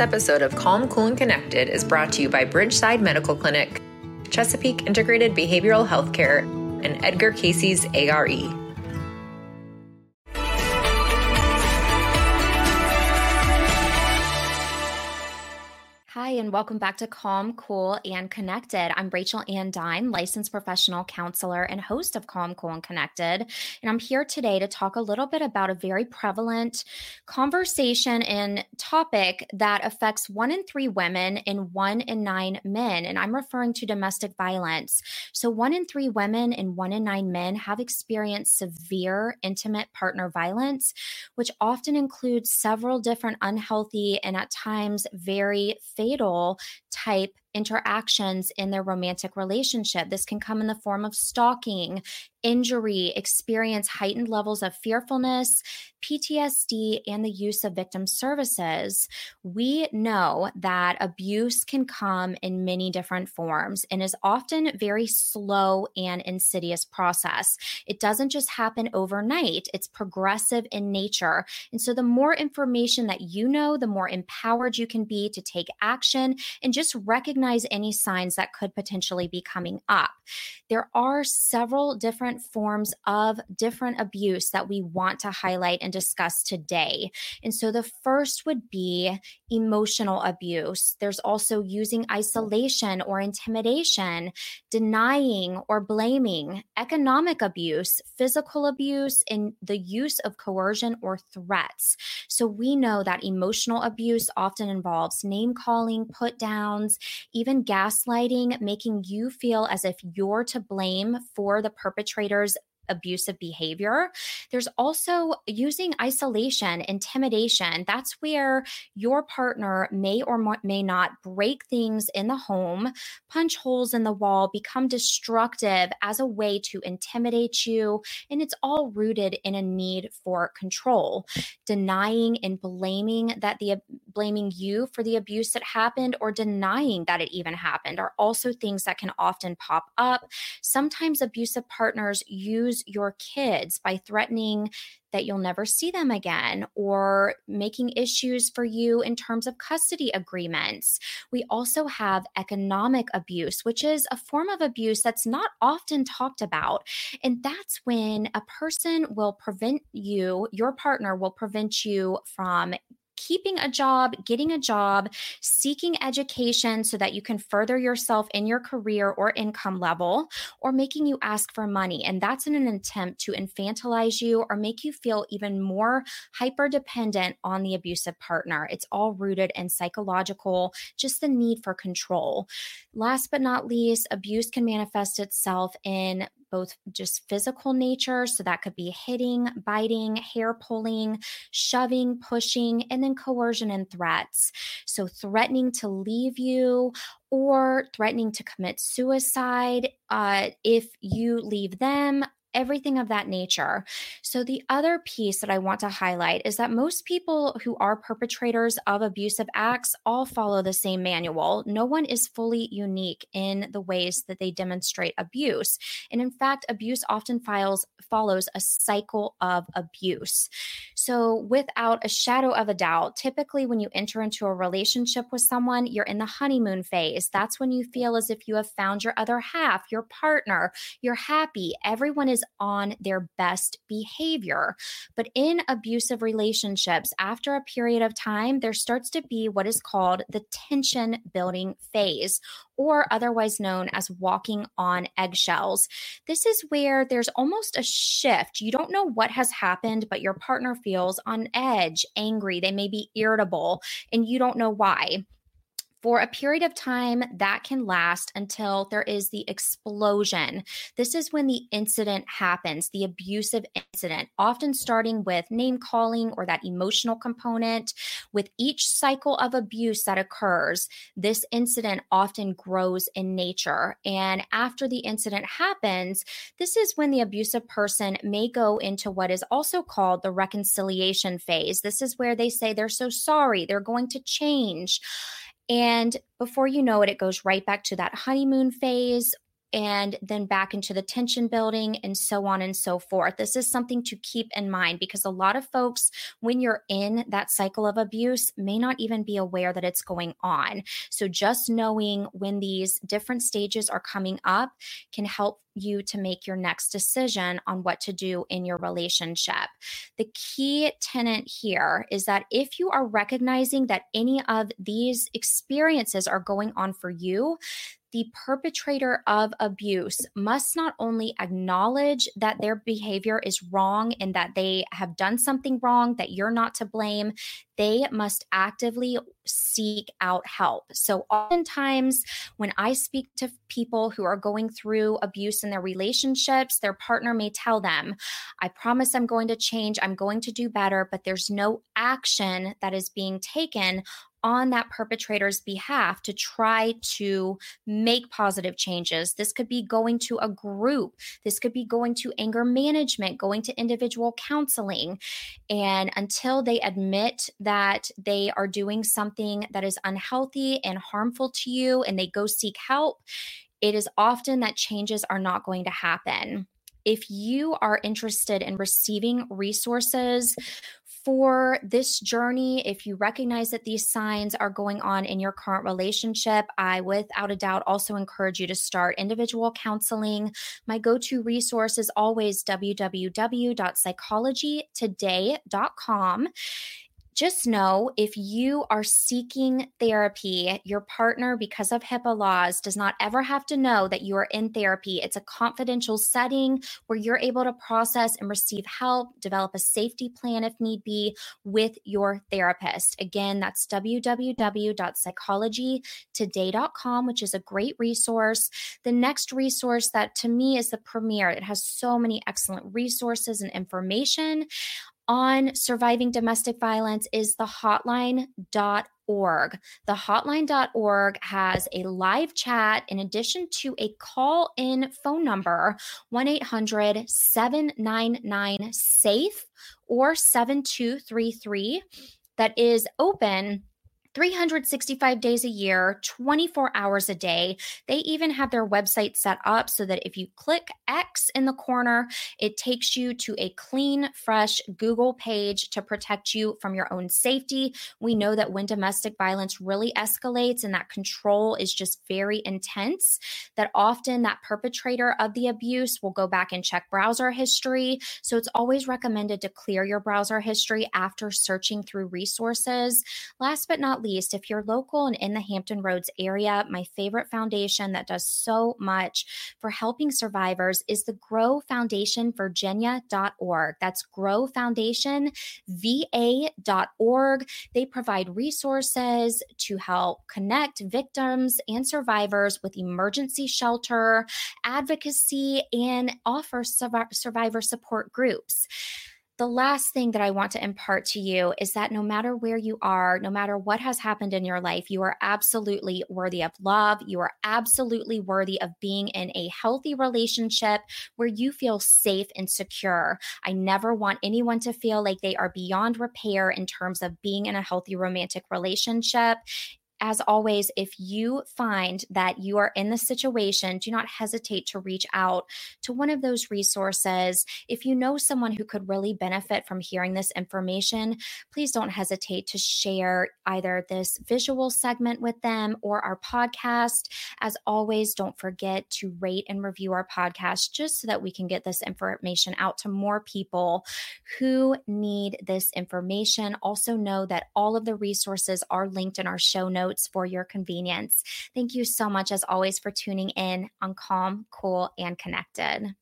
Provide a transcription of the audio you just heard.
This episode of Calm, Cool, and Connected is brought to you by Bridgeside Medical Clinic, Chesapeake Integrated Behavioral Healthcare, and Edgar Cayce's ARE. Hi, and welcome back to Calm, Cool, and Connected. I'm Rachel Ann Dine, licensed professional counselor and host of Calm, Cool, and Connected. And I'm here today to talk a little bit about a very prevalent conversation and topic that affects one in three women and one in nine men. And I'm referring to domestic violence. So, one in three women and one in nine men have experienced severe intimate partner violence, which often includes several different unhealthy and at times very fatal type interactions in their romantic relationship. This can come in the form of stalking, injury, experience heightened levels of fearfulness, PTSD, and the use of victim services. We know that abuse can come in many different forms and is often very slow and insidious process. It doesn't just happen overnight, it's progressive in nature. And so the more information that you know, the more empowered you can be to take action and just recognize any signs that could potentially be coming up. There are several different forms of different abuse that we want to highlight and discuss today. And so the first would be emotional abuse. There's also using isolation or intimidation, denying or blaming, economic abuse, physical abuse, and the use of coercion or threats. So we know that emotional abuse often involves name calling, put downs, even gaslighting, making you feel as if you're to blame for the perpetrator's abusive behavior. There's also using isolation, intimidation. That's where your partner may or may not break things in the home, punch holes in the wall, become destructive as a way to intimidate you. And it's all rooted in a need for control, denying and blaming that the blaming you for the abuse that happened or denying that it even happened are also things that can often pop up. Sometimes abusive partners use your kids by threatening that you'll never see them again or making issues for you in terms of custody agreements. We also have economic abuse, which is a form of abuse that's not often talked about. And that's when a person will prevent you, your partner will prevent you from keeping a job, getting a job, seeking education so that you can further yourself in your career or income level, or making you ask for money. And that's in an attempt to infantilize you or make you feel even more hyper dependent on the abusive partner. It's all rooted in psychological, just the need for control. Last but not least, abuse can manifest itself in both just physical nature. So that could be hitting, biting, hair pulling, shoving, pushing, and then coercion and threats. So threatening to leave you or threatening to commit suicide uh, if you leave them everything of that nature. So, the other piece that I want to highlight is that most people who are perpetrators of abusive acts all follow the same manual. No one is fully unique in the ways that they demonstrate abuse. And in fact, abuse often files, follows a cycle of abuse. So, without a shadow of a doubt, typically when you enter into a relationship with someone, you're in the honeymoon phase. That's when you feel as if you have found your other half, your partner, you're happy, everyone is on their best behavior. But in abusive relationships, after a period of time, there starts to be what is called the tension building phase, or otherwise known as walking on eggshells. This is where there's almost a shift. You don't know what has happened, but your partner feels on edge, angry, they may be irritable, and you don't know why for a period of time that can last until there is the explosion. This is when the incident happens, the abusive incident, often starting with name calling or that emotional component. With each cycle of abuse that occurs, this incident often grows in nature. And after the incident happens, this is when the abusive person may go into what is also called the reconciliation phase. This is where they say they're so sorry, they're going to change. And before you know it, it goes right back to that honeymoon phase and then back into the tension building and so on and so forth. This is something to keep in mind because a lot of folks, when you're in that cycle of abuse, may not even be aware that it's going on. So just knowing when these different stages are coming up can help you to make your next decision on what to do in your relationship. The key tenant here is that if you are recognizing that any of these experiences are going on for you, the perpetrator of abuse must not only acknowledge that their behavior is wrong and that they have done something wrong, that you're not to blame, they must actively seek out help. So, oftentimes, when I speak to people who are going through abuse in their relationships, their partner may tell them, I promise I'm going to change, I'm going to do better, but there's no action that is being taken on that perpetrator's behalf to try to make positive changes. This could be going to a group, this could be going to anger management, going to individual counseling. And until they admit that they are doing something that is unhealthy and harmful to you and they go seek help, it is often that changes are not going to happen. If you are interested in receiving resources for this journey, if you recognize that these signs are going on in your current relationship, I without a doubt also encourage you to start individual counseling. My go to resource is always www.psychologytoday.com just know if you are seeking therapy, your partner, because of HIPAA laws, does not ever have to know that you are in therapy. It's a confidential setting where you're able to process and receive help, develop a safety plan if need be with your therapist. Again, that's www.psychologytoday.com, which is a great resource. The next resource that to me is the premier, it has so many excellent resources and information on surviving domestic violence is the hotline.org. The hotline.org has a live chat in addition to a call in phone number 1 800 799 SAFE or 7233 that is open 365 days a year, 24 hours a day. They even have their website set up so that if you click X in the corner, it takes you to a clean, fresh Google page to protect you from your own safety. We know that when domestic violence really escalates and that control is just very intense, that often that perpetrator of the abuse will go back and check browser history. So it's always recommended to clear your browser history after searching through resources. Last but least, if you're local and in the Hampton Roads area, my favorite foundation that does so much for helping survivors is the Grow Foundation Virginia.org. That's Grow Foundation VA.org. They provide resources to help connect victims and survivors with emergency shelter, advocacy, and offer survivor support groups the last thing that I want to impart to you is that no matter where you are, no matter what has happened in your life, you are absolutely worthy of love. You are absolutely worthy of being in a healthy relationship where you feel safe and secure. I never want anyone to feel like they are beyond repair in terms of being in a healthy romantic relationship as always, if you find that you are in this situation, do not hesitate to reach out to one of those resources. If you know someone who could really benefit from hearing this information, please don't hesitate to share either this visual segment with them or our podcast. As always, don't forget to rate and review our podcast just so that we can get this information out to more people who need this information. Also, know that all of the resources are linked in our show notes notes for your convenience. Thank you so much, as always, for tuning in on Calm, Cool, and Connected.